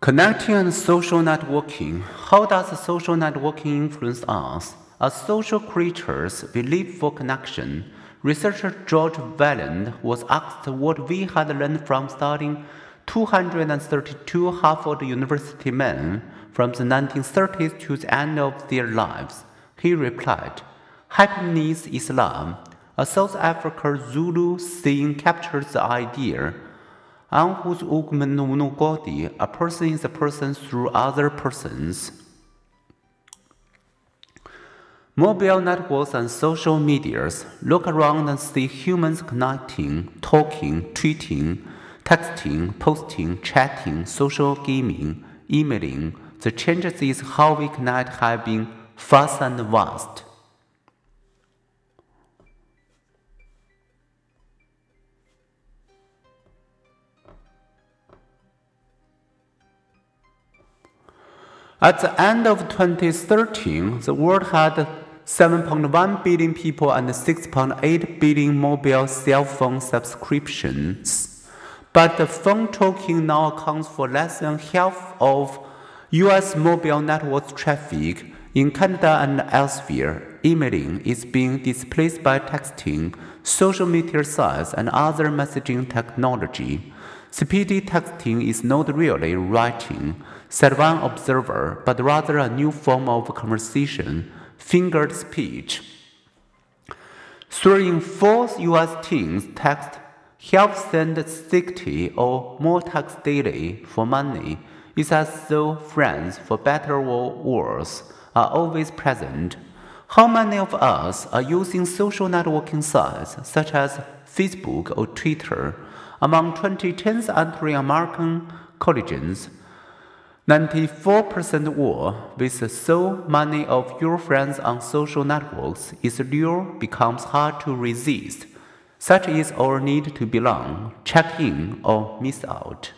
Connecting and social networking. How does social networking influence us? As social creatures, we live for connection. Researcher George Vaillant was asked what we had learned from studying 232 Harvard University men from the 1930s to the end of their lives. He replied, Happiness is love. A South Africa Zulu saying captures the idea on whose Ugmenunugodi, a person is a person through other persons. Mobile networks and social medias look around and see humans connecting, talking, tweeting, texting, posting, chatting, social gaming, emailing. The changes is how we connect have been fast and vast. At the end of 2013, the world had 7.1 billion people and 6.8 billion mobile cell phone subscriptions. But the phone token now accounts for less than half of US mobile network traffic. In Canada and elsewhere, emailing is being displaced by texting, social media sites, and other messaging technology. Speedy texting is not really writing, said one observer, but rather a new form of conversation, fingered speech. In four US teens text help send 60 or more texts daily for money. It's as though friends, for better or worse, are always present. How many of us are using social networking sites such as Facebook or Twitter? Among 2010's entering American colleges, 94% war with so many of your friends on social networks, is lure becomes hard to resist. Such is our need to belong, check in, or miss out.